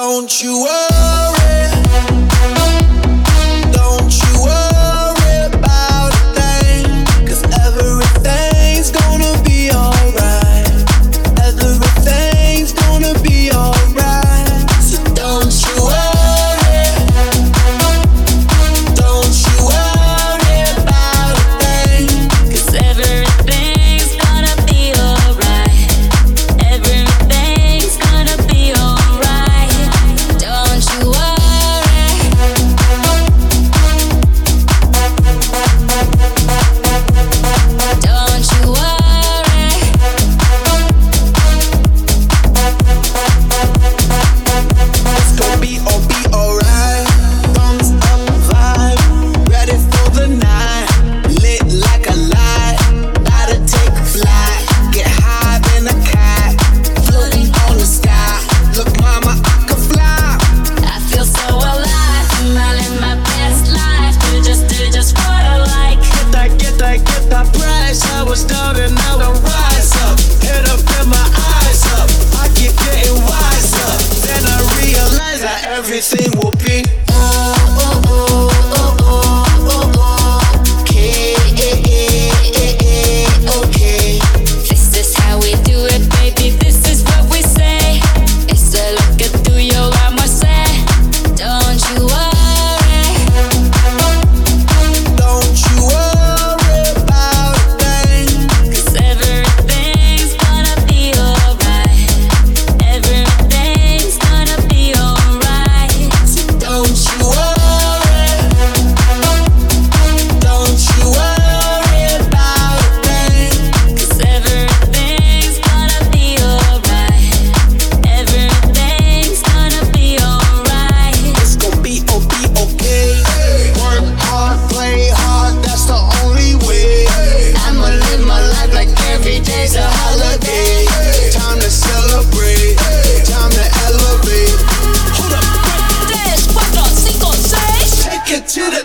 don't you worry. everything will be to the